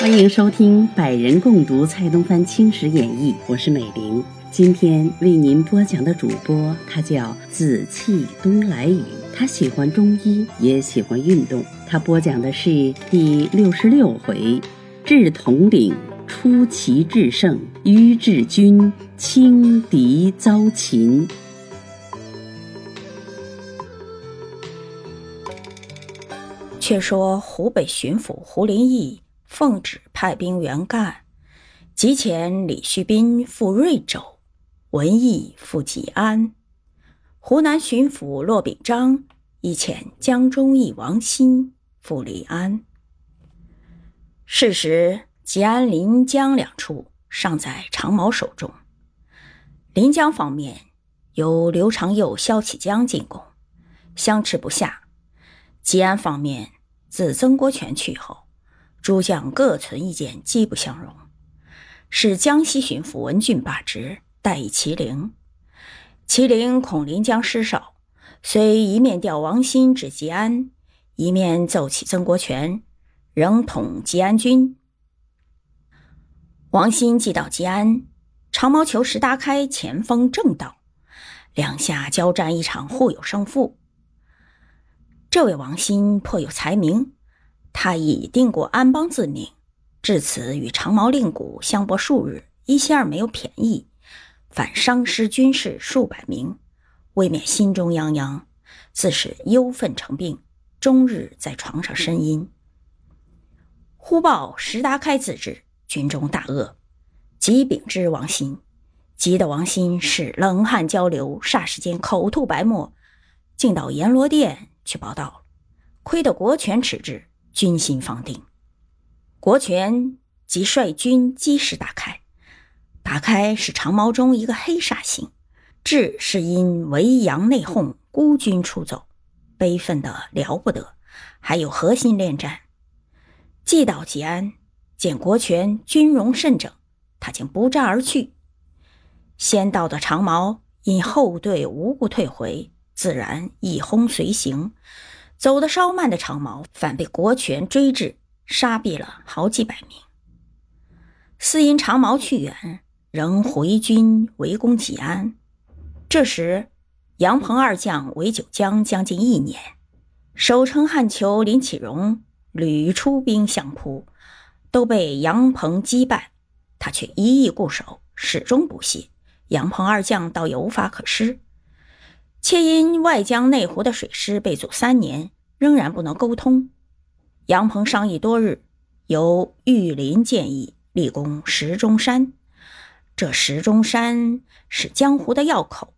欢迎收听《百人共读蔡东藩青史演义》，我是美玲。今天为您播讲的主播，他叫紫气东来雨，他喜欢中医，也喜欢运动。他播讲的是第六十六回：至统领出奇制胜，于志军轻敌遭擒。却说湖北巡抚胡林翼。奉旨派兵援赣，即遣李旭斌赴瑞州，文艺赴吉安。湖南巡抚骆秉章亦遣江中义王欣赴临安。是时，吉安、临江两处尚在长毛手中。临江方面由刘长佑、萧启江进攻，相持不下。吉安方面自曾国荃去后。诸将各存意见，极不相容，使江西巡抚文俊罢职，代以麒麟。麒麟恐临江失守，虽一面调王欣至吉安，一面奏起曾国荃，仍统吉安军。王欣既到吉安，长毛求石达开前锋正道，两下交战一场，互有胜负。这位王欣颇有才名。他已定过安邦自命，至此与长毛令谷相搏数日，一心儿没有便宜，反伤失军士数百名，未免心中泱泱，自是忧愤成病，终日在床上呻吟。忽报石达开自知，军中大恶，即禀知王欣，急得王欣是冷汗交流，霎时间口吐白沫，竟到阎罗殿去报道，亏得国权迟至。军心方定，国权即率军击石打开。打开是长矛中一个黑煞星，至是因为阳内讧，孤军出走，悲愤的了不得，还有核心恋战。既到吉安，见国权军容甚整，他竟不战而去。先到的长矛因后队无故退回，自然一轰随行。走得稍慢的长毛，反被国权追至，杀毙了好几百名。似因长毛去远，仍回军围攻吉安。这时，杨鹏二将围九江将近一年，守城汉囚林启荣屡出兵相扑，都被杨鹏击败，他却一意固守，始终不懈。杨鹏二将倒也无法可施。且因外江内湖的水师被阻三年，仍然不能沟通。杨鹏商议多日，由玉林建议立功石中山。这石中山是江湖的要口，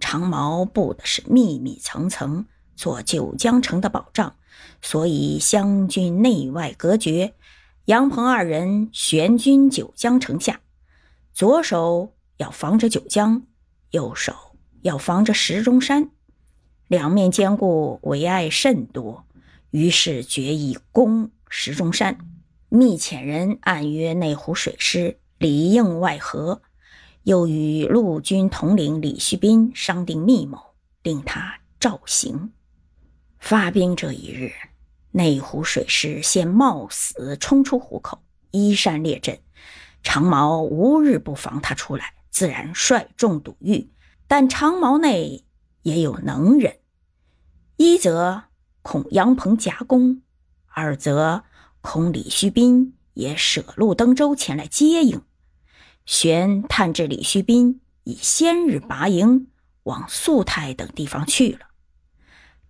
长毛布的是密密层层，做九江城的保障，所以湘军内外隔绝。杨鹏二人悬军九江城下，左手要防着九江，右手。要防着石钟山，两面坚固，为爱甚多，于是决意攻石钟山。密遣人暗约内湖水师，里应外合，又与陆军统领李旭斌商定密谋，令他照行。发兵这一日，内湖水师先冒死冲出湖口，依山列阵。长毛无日不防他出来，自然率众堵御。但长毛内也有能人，一则恐杨鹏夹攻，二则恐李旭斌也舍路登舟前来接应。玄探知李旭斌已先日拔营往宿泰等地方去了，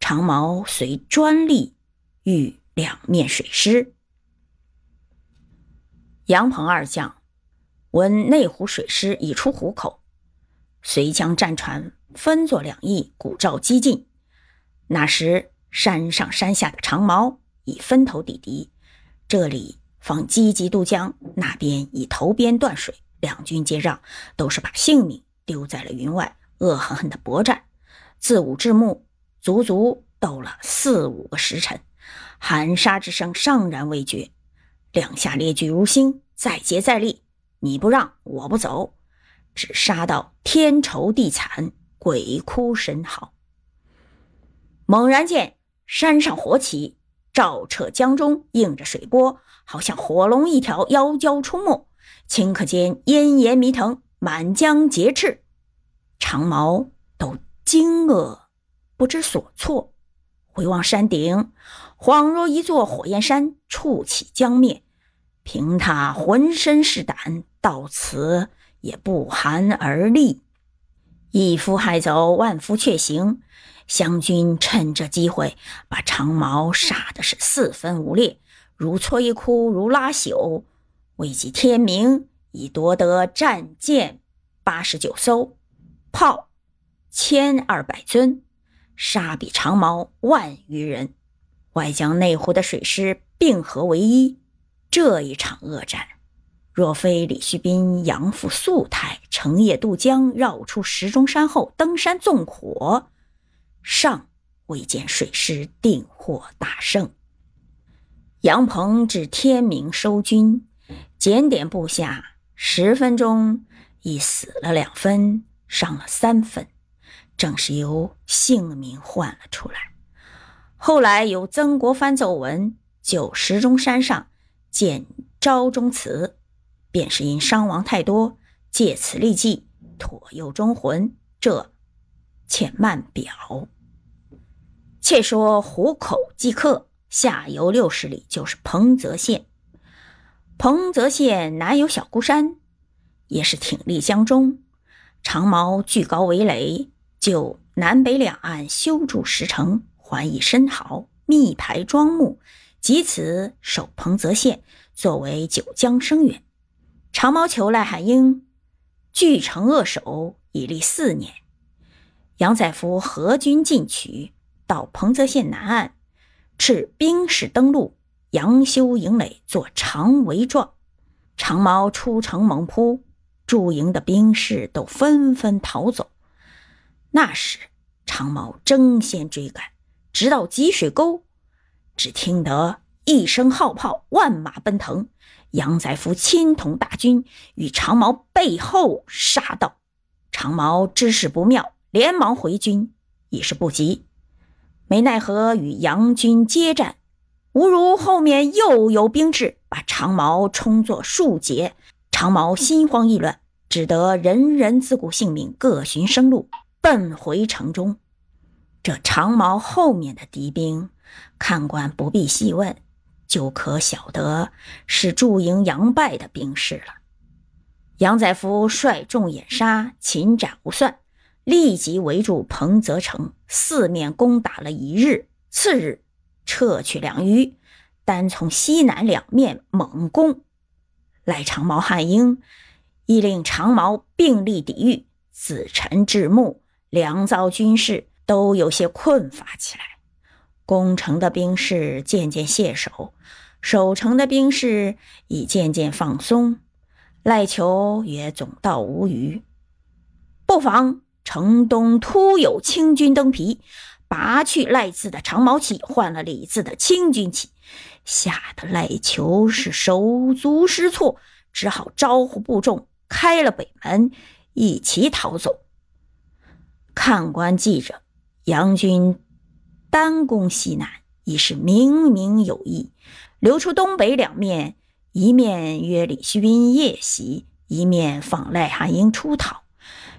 长毛遂专力遇两面水师。杨鹏二将闻内湖水师已出湖口。遂将战船分作两翼，鼓噪激进。那时山上山下的长矛已分头抵敌，这里方积极渡江，那边已投鞭断水，两军接壤，都是把性命丢在了云外，恶狠狠的搏战。自午至暮，足足斗了四五个时辰，喊杀之声尚然未绝。两下列举如星，再接再厉，你不让，我不走。只杀到天愁地惨，鬼哭神嚎。猛然见山上火起，照彻江中，映着水波，好像火龙一条妖蛟出没。顷刻间，烟炎迷腾，满江劫赤。长毛都惊愕，不知所措。回望山顶，恍若一座火焰山，触起江面。凭他浑身是胆，到此也不寒而栗。一夫害走，万夫却行。湘军趁这机会，把长毛杀的是四分五裂，如摧枯，如拉朽。未及天明，已夺得战舰八十九艘，炮千二百尊，杀比长毛万余人，外将内湖的水师并合为一。这一场恶战，若非李旭斌养父素泰乘夜渡江，绕出石钟山后登山纵火，尚未见水师定获大胜。杨鹏至天明收军，检点部下，十分钟已死了两分，伤了三分，正是由性命换了出来。后来有曾国藩奏文，就石钟山上。见昭忠祠，便是因伤亡太多，借此立计，妥佑忠魂。这且慢表。且说湖口即刻下游六十里，就是彭泽县。彭泽县南有小孤山，也是挺立江中。长毛巨高为垒，就南北两岸修筑石城，环以深壕，密排庄木。即此守彭泽县，作为九江声援。长毛求赖汉英，据城扼守，已历四年。杨载福合军进取，到彭泽县南岸，斥兵士登陆，杨修营垒，作长围状。长毛出城猛扑，驻营的兵士都纷纷逃走。那时长毛争先追赶，直到积水沟。只听得一声号炮，万马奔腾。杨载福亲统大军与长毛背后杀到，长毛知势不妙，连忙回军，已是不及。没奈何与杨军接战，吴如后面又有兵至，把长毛冲作数截。长毛心慌意乱，只得人人自顾性命，各寻生路，奔回城中。这长毛后面的敌兵。看官不必细问，就可晓得是驻营杨败的兵士了。杨载福率众掩杀，擒斩无算，立即围住彭泽城，四面攻打了一日。次日撤去两余，单从西南两面猛攻。赖长毛、汉英亦令长毛并力抵御，子臣至木两造军士都有些困乏起来。攻城的兵士渐渐懈手，守城的兵士已渐渐放松。赖求也总到无余，不妨城东突有清军登皮，拔去赖字的长矛旗，换了李字的清军旗，吓得赖求是手足失措，只好招呼部众开了北门，一齐逃走。看官记着，杨军。单攻西南已是明明有意，留出东北两面，一面约李旭斌夜袭，一面放赖汉英出逃。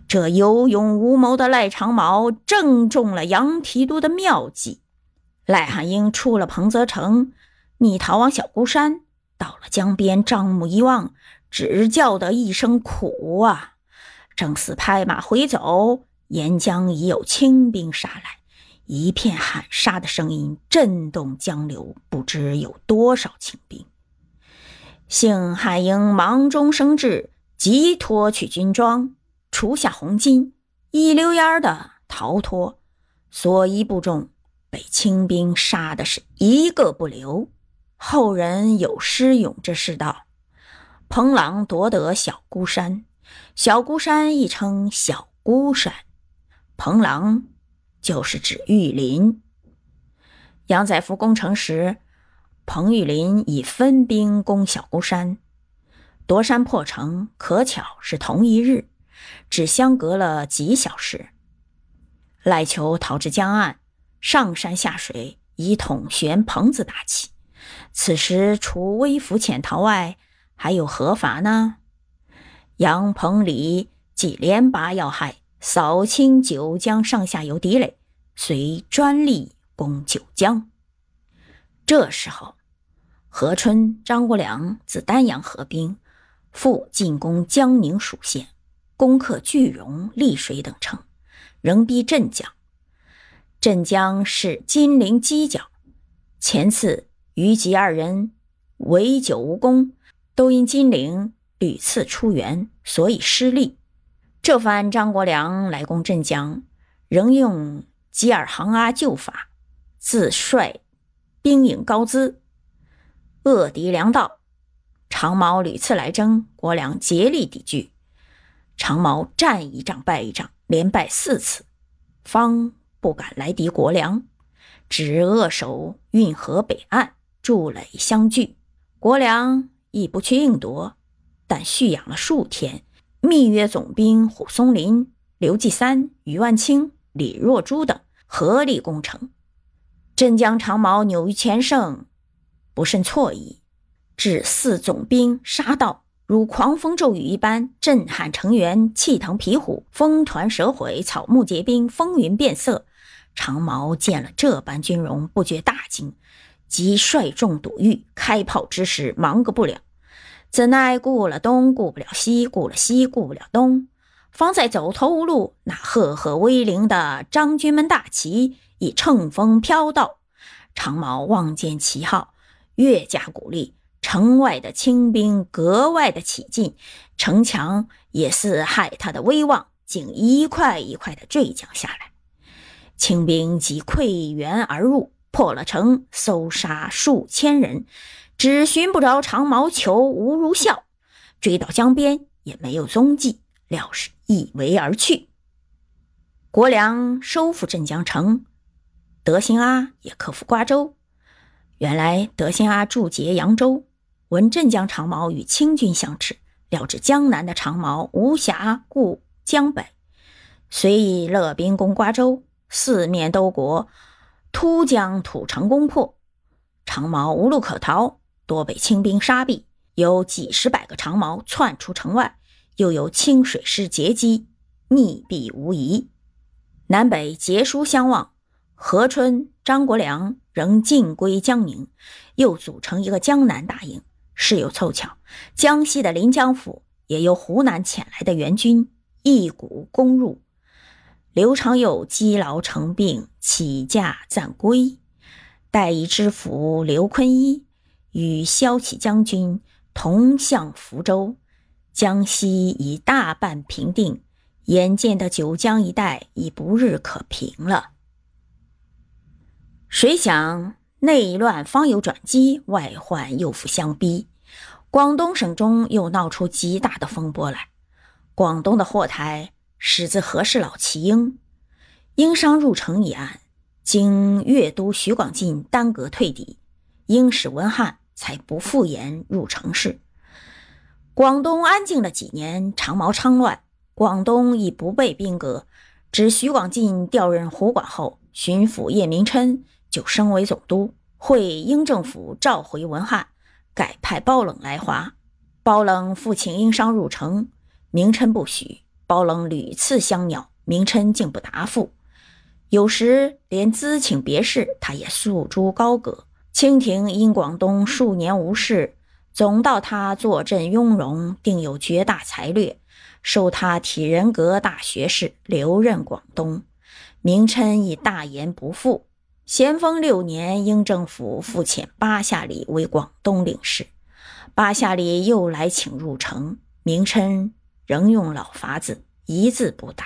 这有勇无谋的赖长毛正中了杨提督的妙计。赖汉英出了彭泽城，逆逃往小孤山，到了江边，张目一望，只叫得一声苦啊！正似拍马回走，沿江已有清兵杀来。一片喊杀的声音震动江流，不知有多少清兵。幸汉英忙中生智，即脱去军装，除下红巾，一溜烟儿的逃脱。所依部众被清兵杀的是一个不留。后人有诗咏这事道：“彭郎夺得小孤山，小孤山亦称小孤山。彭郎。”就是指玉林。杨载福攻城时，彭玉麟已分兵攻小孤山，夺山破城，可巧是同一日，只相隔了几小时。赖求逃至江岸，上山下水，以统旋棚子打起。此时除微服潜逃外，还有何法呢？杨彭里即连拔要害，扫清九江上下游敌垒，遂专力攻九江。这时候，何春、张国良自丹阳合兵，复进攻江宁属县，攻克句容、丽水等城，仍逼镇江。镇江是金陵犄角，前次虞吉二人围久无功，都因金陵屡次出援，所以失利。这番张国良来攻镇江，仍用吉尔杭阿旧法，自率。兵影高姿，扼敌粮道。长毛屡次来征，国良竭力抵拒。长毛战一仗败一仗，连败四次，方不敢来敌国良，只扼守运河北岸，筑垒相拒。国良亦不去应夺，但蓄养了数天，密约总兵虎松林、刘继三、余万清、李若珠等合力攻城。镇江长矛扭于前胜，不甚错矣。至四总兵杀到，如狂风骤雨一般，震撼成员，气腾皮虎，风团蛇毁，草木皆兵，风云变色。长矛见了这般军容，不觉大惊，即率众堵御。开炮之时，忙个不了。怎奈顾了东，顾不了西；顾了西，顾不了东。方在走投无路，那赫赫威灵的张军门大旗。已乘风飘到，长毛望见旗号，越加鼓励。城外的清兵格外的起劲，城墙也似害他的威望，竟一块一块的坠降下来。清兵即溃援而入，破了城，搜杀数千人，只寻不着长毛，求无如笑。追到江边也没有踪迹，料是一围而去。国良收复镇江城。德兴阿也克服瓜州。原来德兴阿驻节扬州，闻镇江长毛与清军相持，料知江南的长毛无暇顾江北，遂以勒兵攻瓜州，四面兜国，突将土城攻破。长毛无路可逃，多被清兵杀毙，有几十百个长矛窜出城外，又有清水师截击，溺毙无疑。南北结书相望。何春、张国良仍进归江宁，又组成一个江南大营。事有凑巧，江西的临江府也由湖南遣来的援军一股攻入。刘长友积劳成病，起驾暂归。待以知府刘坤一与萧启将军同向福州，江西已大半平定，眼见的九江一带已不日可平了。谁想内乱方有转机，外患又复相逼。广东省中又闹出极大的风波来。广东的货台始自何氏老齐英，英商入城一案，经粤都徐广进耽搁退敌，英使文翰才不复言入城市。广东安静了几年，长毛昌乱，广东已不被兵革。指徐广进调任湖广后，巡抚叶明琛。就升为总督，会英政府召回文翰，改派包冷来华。包冷复请英商入城，明琛不许。包冷屡次相邀，明琛竟不答复。有时连咨请别事，他也诉诸高阁。清廷因广东数年无事，总道他坐镇雍容，定有绝大才略，授他体人格大学士，留任广东。明琛以大言不复。咸丰六年，英政府复遣巴夏礼为广东领事。巴夏礼又来请入城，明琛仍用老法子，一字不答。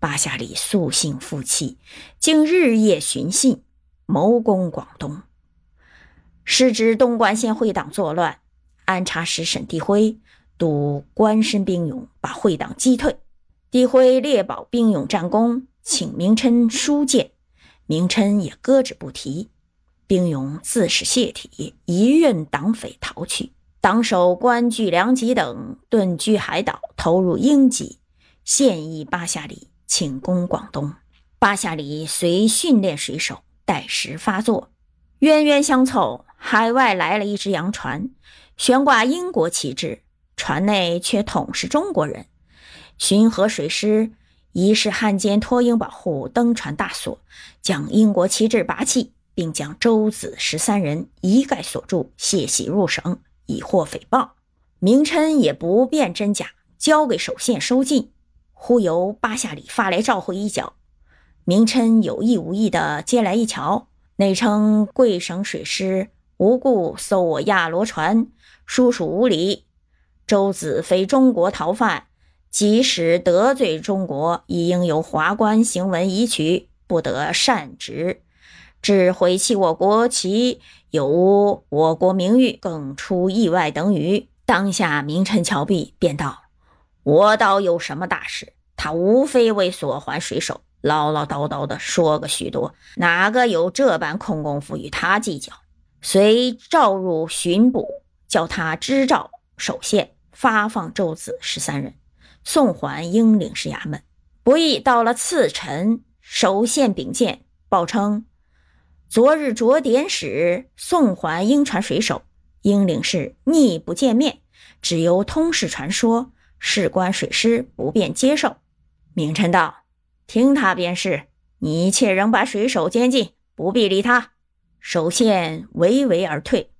巴夏礼素性负气，竟日夜寻信，谋攻广东。时值东莞县会党作乱，安察使沈地辉督官绅兵勇，把会党击退。地辉列保兵勇战功，请明琛书谏。明琛也搁置不提，兵勇自是泄体，一任党匪逃去。党首关巨良吉等遁居海岛，投入英籍。现役巴夏里请攻广东。巴夏里随训练水手，待时发作。冤冤相凑，海外来了一只洋船，悬挂英国旗帜，船内却统是中国人。巡河水师疑是汉奸脱英保护登船大锁，将英国旗帜拔起，并将周子十三人一概锁住，卸洗入省，以获诽谤。明琛也不辨真假，交给守县收进。忽由巴夏里发来召回一角，明琛有意无意地接来一瞧，内称贵省水师无故搜我亚罗船，殊属无礼。周子非中国逃犯。即使得罪中国，亦应由华官行文移取，不得擅职。只毁弃我国旗，有污我国名誉，更出意外等语。当下名臣乔壁，便道：“我倒有什么大事？他无非为所还水手，唠唠叨叨的说个许多，哪个有这般空功夫与他计较？”遂召入巡捕，叫他支召守县，发放舟子十三人。送还英领事衙门，不意到了次晨，守县禀见，报称昨日着典使送还英船水手，英领事逆不见面，只由通事传说，事关水师不便接受。明臣道：“听他便是，你且仍把水手监禁，不必理他。”首县唯唯而退。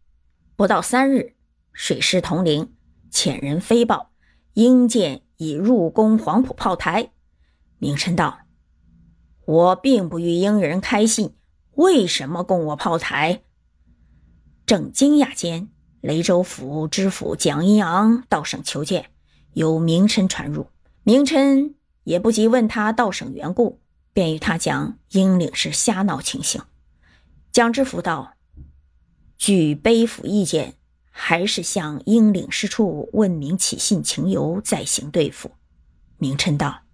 不到三日，水师统领遣人飞报，英舰。已入攻黄埔炮台，明琛道：“我并不与英人开信，为什么攻我炮台？”正惊讶间，雷州府知府蒋一昂到省求见，由明琛传入。明琛也不急问他到省缘故，便与他讲英领事瞎闹情形。蒋知府道：“据卑府意见。”还是向英领事处问明起信情由，再行对付。明琛道：“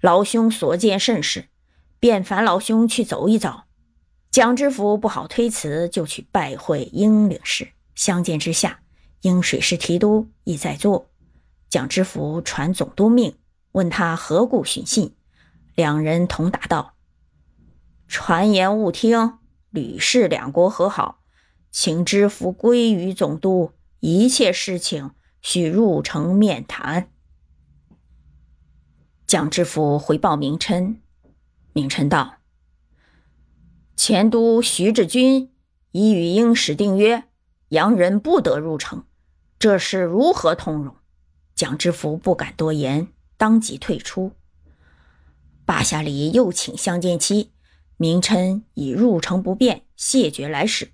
老兄所见甚是，便烦老兄去走一遭。”蒋知府不好推辞，就去拜会英领事。相见之下，英水师提督亦在座。蒋知府传总督命，问他何故寻信。两人同答道：“传言勿听，吕氏两国和好。”请知府归于总督，一切事情需入城面谈。蒋知府回报明琛，明琛道：“前都徐志军已与英使定约，洋人不得入城，这事如何通融？”蒋知府不敢多言，当即退出。巴夏里又请相见期，明琛以入城不便，谢绝来使。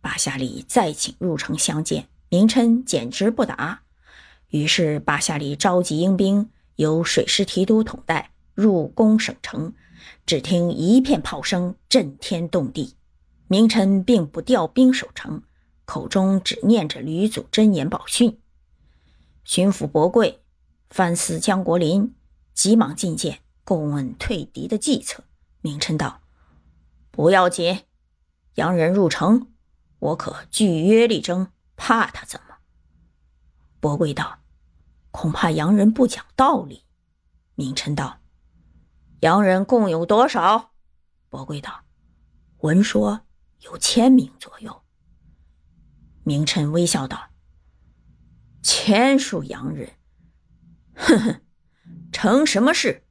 巴夏里再请入城相见，明琛简直不答。于是巴夏里召集英兵，由水师提督统带入攻省城。只听一片炮声震天动地，明琛并不调兵守城，口中只念着吕祖真言宝训。巡抚伯贵、藩司江国林急忙进谏，共问退敌的计策。明琛道：“不要紧，洋人入城。”我可据约力争，怕他怎么？伯贵道：“恐怕洋人不讲道理。”明琛道：“洋人共有多少？”伯贵道：“闻说有千名左右。”明琛微笑道：“千数洋人，哼哼，成什么事？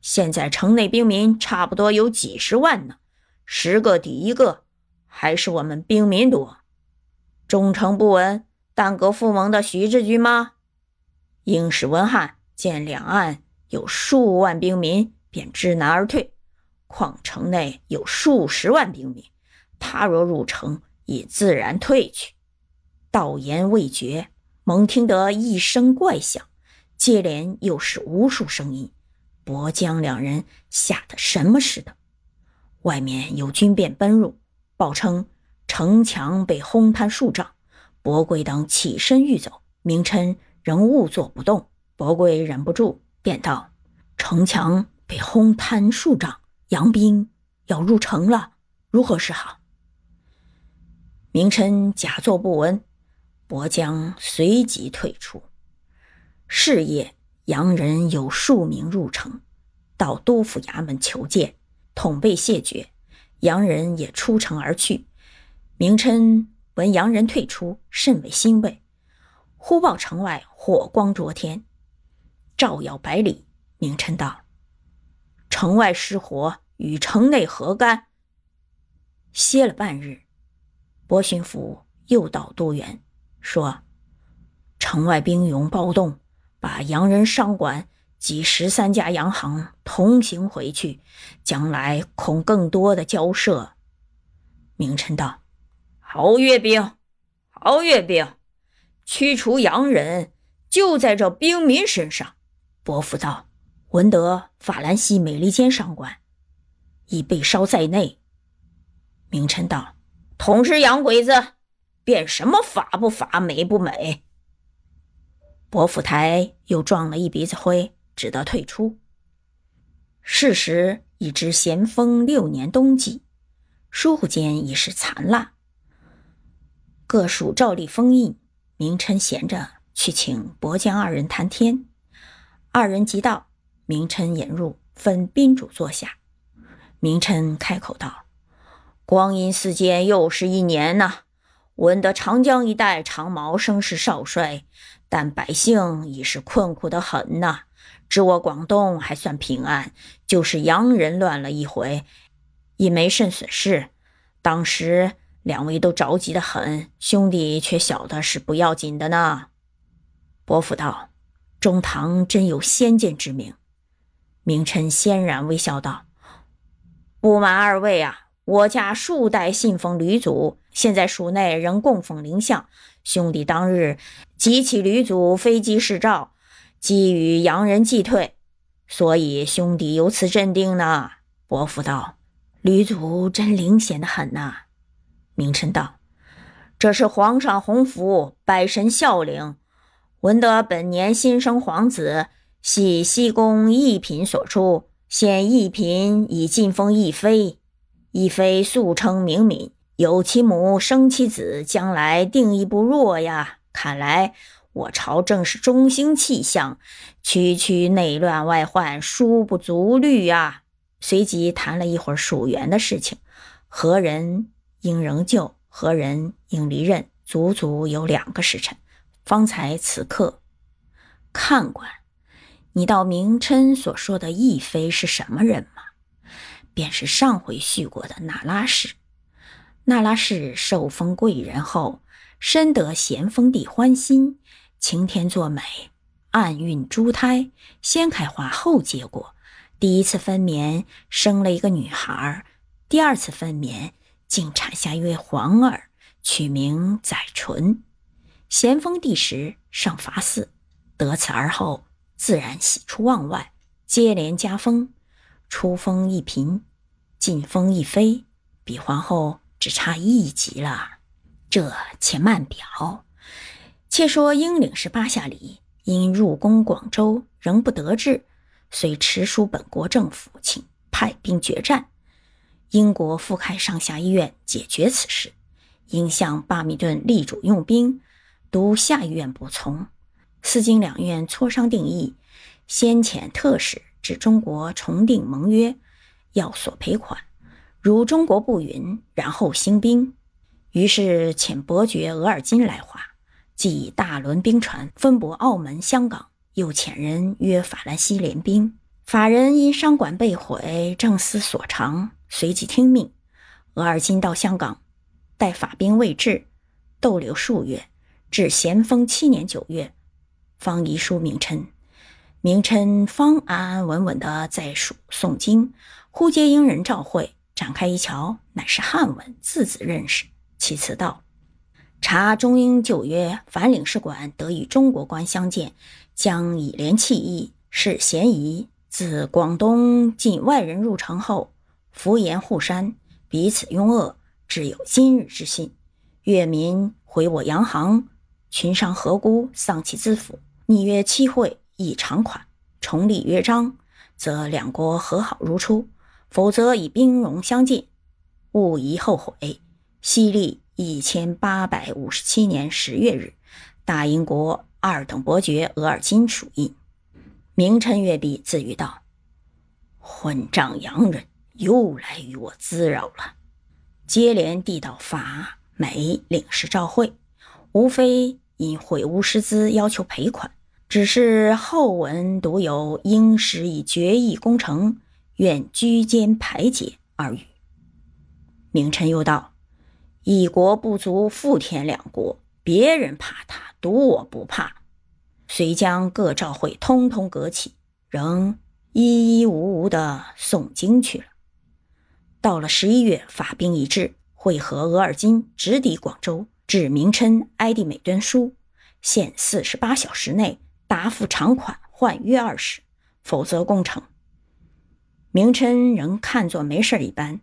现在城内兵民差不多有几十万呢，十个抵一个。”还是我们兵民多，忠诚不稳，耽搁附盟的徐志军吗？应使文翰见两岸有数万兵民，便知难而退。况城内有数十万兵民，他若入城，也自然退去。道言未绝，猛听得一声怪响，接连又是无数声音，伯江两人吓得什么似的。外面有军便奔入。报称城墙被轰塌数丈，伯贵等起身欲走，明琛仍兀坐不动。伯贵忍不住，便道：“城墙被轰塌数丈，洋兵要入城了，如何是好？”明琛假作不闻，伯江随即退出。是夜，洋人有数名入城，到督府衙门求见，统被谢绝。洋人也出城而去。明琛闻洋人退出，甚为欣慰，忽报城外火光灼天，照耀百里。明琛道：“城外失火，与城内何干？”歇了半日，博巡抚又到都元，说：“城外兵勇暴动，把洋人商馆及十三家洋行同行回去，将来恐更多的交涉。”明琛道：“好阅兵，好阅兵，驱除洋人就在这兵民身上。”伯父道：“闻得法兰西美利坚商馆已被烧在内。”明琛道：“统是洋鬼子，变什么法不法，美不美？”伯府台又撞了一鼻子灰，只得退出。事时已至咸丰六年冬季，疏忽间已是残腊。各属照例封印，明琛闲着去请伯江二人谈天。二人即到，明琛引入，分宾主坐下。明琛开口道。光阴似箭，又是一年呐。闻得长江一带长毛声势少衰，但百姓已是困苦的很呐。知我广东还算平安，就是洋人乱了一回，也没甚损失。当时两位都着急的很，兄弟却晓得是不要紧的呢。伯父道：“中堂真有先见之明。”明琛欣然微笑道：“不瞒二位啊。”我家数代信奉吕祖，现在署内仍供奉灵像。兄弟当日集起吕祖飞机示照，即与洋人击退，所以兄弟由此镇定呢。伯父道：“吕祖真灵显的很呐。”明琛道：“这是皇上洪福，百神孝灵。闻得本年新生皇子系西宫一品所出，现一品已进封一妃。”一妃素称明敏，有其母生其子，将来定亦不弱呀。看来我朝正是中兴气象，区区内乱外患，殊不足虑呀。随即谈了一会儿属员的事情，何人应仍旧，何人应离任，足足有两个时辰，方才此刻看官，你道明琛所说的义妃是什么人吗？便是上回叙过的那拉氏。那拉氏受封贵人后，深得咸丰帝欢心，晴天作美，暗孕珠胎，先开花后结果。第一次分娩生了一个女孩，第二次分娩竟产下一位皇儿，取名载淳。咸丰帝时上法寺，得此而后，自然喜出望外，接连加封。初封一嫔，晋封一妃，比皇后只差一级了。这且慢表。且说英领事巴夏里因入宫广州，仍不得志，遂持书本国政府，请派兵决战。英国复开上下医院解决此事，应向巴米顿力主用兵，独下医院不从。四京两院磋商定义，先遣特使。至中国重订盟约，要索赔款。如中国不允，然后兴兵。于是遣伯爵额尔金来华，即以大轮兵船分泊澳门、香港。又遣人约法兰西联兵。法人因商馆被毁，正思所长，随即听命。额尔金到香港，待法兵未至，逗留数月，至咸丰七年九月，方遗书名称。明琛方安安稳稳地在蜀诵经，忽接英人召会，展开一瞧，乃是汉文，字字认识。其次道：查中英旧约，凡领事馆得与中国官相见，将以联弃义，是嫌疑。自广东进外人入城后，敷衍互删，彼此拥恶，至有今日之信。粤民回我洋行，群商合沽，丧其资府，逆约期会。以偿款重立约章，则两国和好如初；否则以兵戎相见，勿疑后悔。西历一千八百五十七年十月日，大英国二等伯爵额尔金署印。名臣阅毕，自语道：“混账洋人又来与我滋扰了，接连递到法美领事照会，无非因悔无师资要求赔款，只是后文独有应时以决议攻城，愿居间排解二语。明琛又道：“一国不足富田两国，别人怕他，独我不怕。”遂将各照会通通革起，仍一一无无的诵经去了。到了十一月，法兵一至，会合额尔金，直抵广州，至明琛埃蒂美敦书，限四十八小时内答复偿款，换约二十，否则攻城。明琛仍看作没事一般。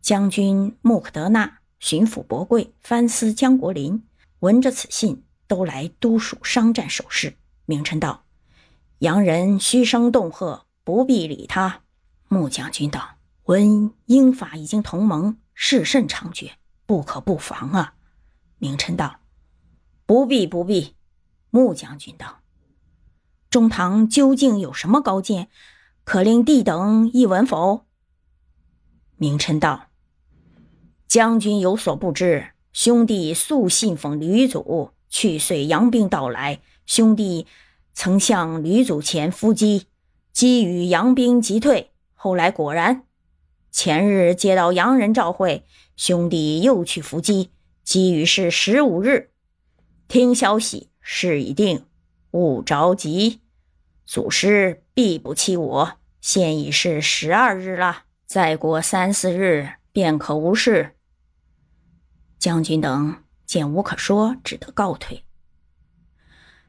将军穆克德纳、巡抚伯贵、藩司江国林闻着此信，都来督署商战守势。明琛道：“洋人嘘声恫吓，不必理他。”穆将军道：“闻英法已经同盟，事甚猖獗，不可不防啊。”明琛道：“不必，不必。”穆将军道：“中堂究竟有什么高见，可令弟等一闻否？”明琛道。将军有所不知，兄弟素信奉吕祖，去岁杨兵到来，兄弟曾向吕祖前伏击，击与杨兵急退。后来果然，前日接到洋人召会，兄弟又去伏击，击与是十五日。听消息，事已定，勿着急。祖师必不欺我。现已是十二日了，再过三四日便可无事。将军等见无可说，只得告退。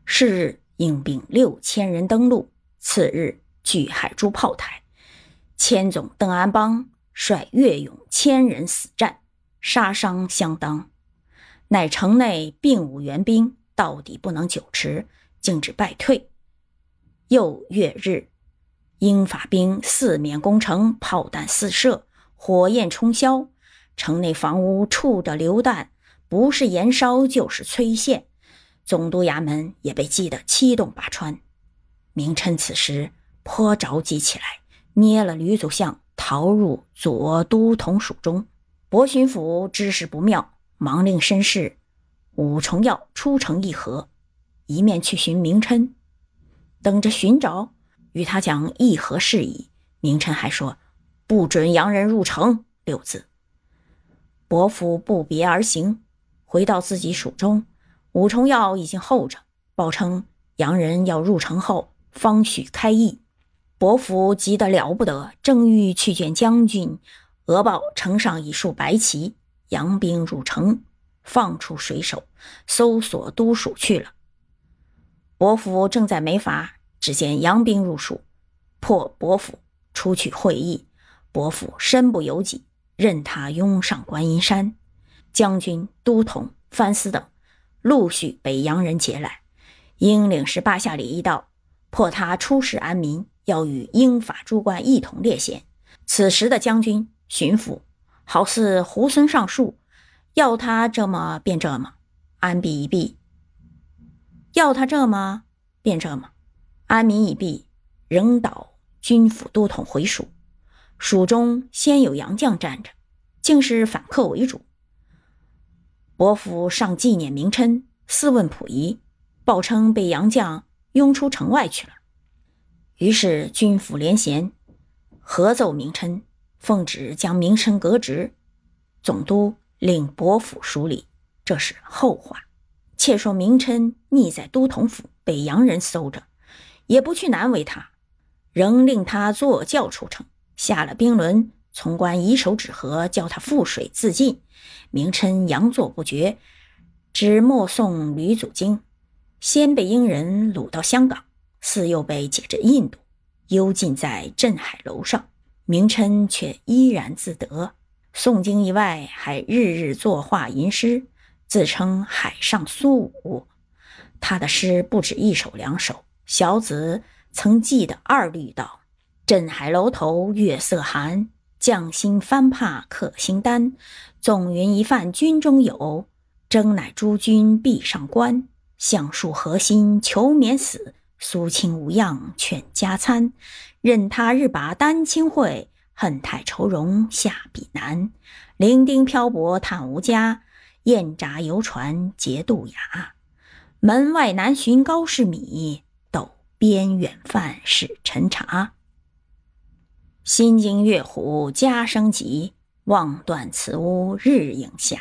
是日，应兵六千人登陆。次日，据海珠炮台，千总邓安邦率岳勇千人死战，杀伤相当。乃城内并无援兵，到底不能久持，竟至败退。又月日，英法兵四面攻城，炮弹四射，火焰冲霄。城内房屋触着流弹，不是燃烧就是摧陷。总督衙门也被击得七洞八穿。明琛此时颇着急起来，捏了吕祖相，逃入左都统署中。博巡抚知事不妙，忙令绅士武重耀出城议和，一面去寻明琛，等着寻找，与他讲议和事宜。明臣还说不准洋人入城六字。伯父不别而行，回到自己署中，武重耀已经候着，报称洋人要入城后方许开议。伯父急得了不得，正欲去见将军，俄报城上一束白旗，洋兵入城，放出水手，搜索都署去了。伯父正在没法，只见洋兵入蜀，迫伯父出去会议。伯父身不由己。任他拥上观音山，将军、都统、藩司等陆续被洋人劫来。英领事巴夏里一道，迫他出使安民，要与英法诸官一同列贤。此时的将军、巡抚好似猢狲上树，要他这么便这么，安避一避；要他这么便这么，安民已毕，仍导军府都统回蜀。蜀中先有杨将站着，竟是反客为主。伯父上纪念明琛，私问溥仪，报称被杨将拥出城外去了。于是军府联衔，合奏明琛，奉旨将明琛革职。总督令伯父署理，这是后话。且说明琛匿在都统府，被洋人搜着，也不去难为他，仍令他坐轿出城。下了兵轮，从官以手指河，叫他覆水自尽。明琛佯作不觉，只默诵吕祖经。先被英人掳到香港，似又被解至印度，幽禁在镇海楼上。明琛却依然自得，诵经以外，还日日作画吟诗，自称海上苏武。他的诗不止一首两首，小子曾记得二律道。镇海楼头月色寒，将心翻怕客心丹。纵云一饭军中有，征乃诸军壁上观。橡树何心求免死，苏秦无恙劝加餐，任他日把丹青会，恨太愁容下笔难。伶仃漂泊叹无家，雁札游船结渡崖。门外难寻高士米，斗边远饭使陈茶。新惊月虎家声急，望断此屋日影斜。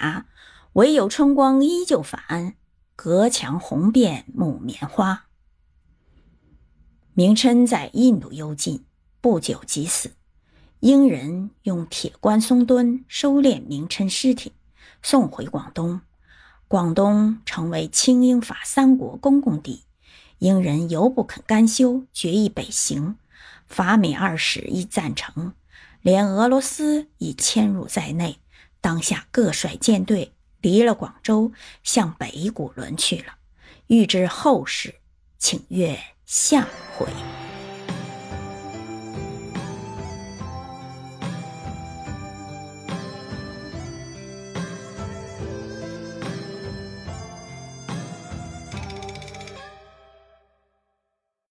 唯有春光依旧返，隔墙红遍木棉花。明琛在印度幽禁，不久即死。英人用铁棺松墩收敛明琛尸体，送回广东。广东成为清英法三国公共地，英人犹不肯甘休，决意北行。法美二使亦赞成，连俄罗斯已迁入在内。当下各率舰队离了广州，向北古伦去了。欲知后事。请阅下回。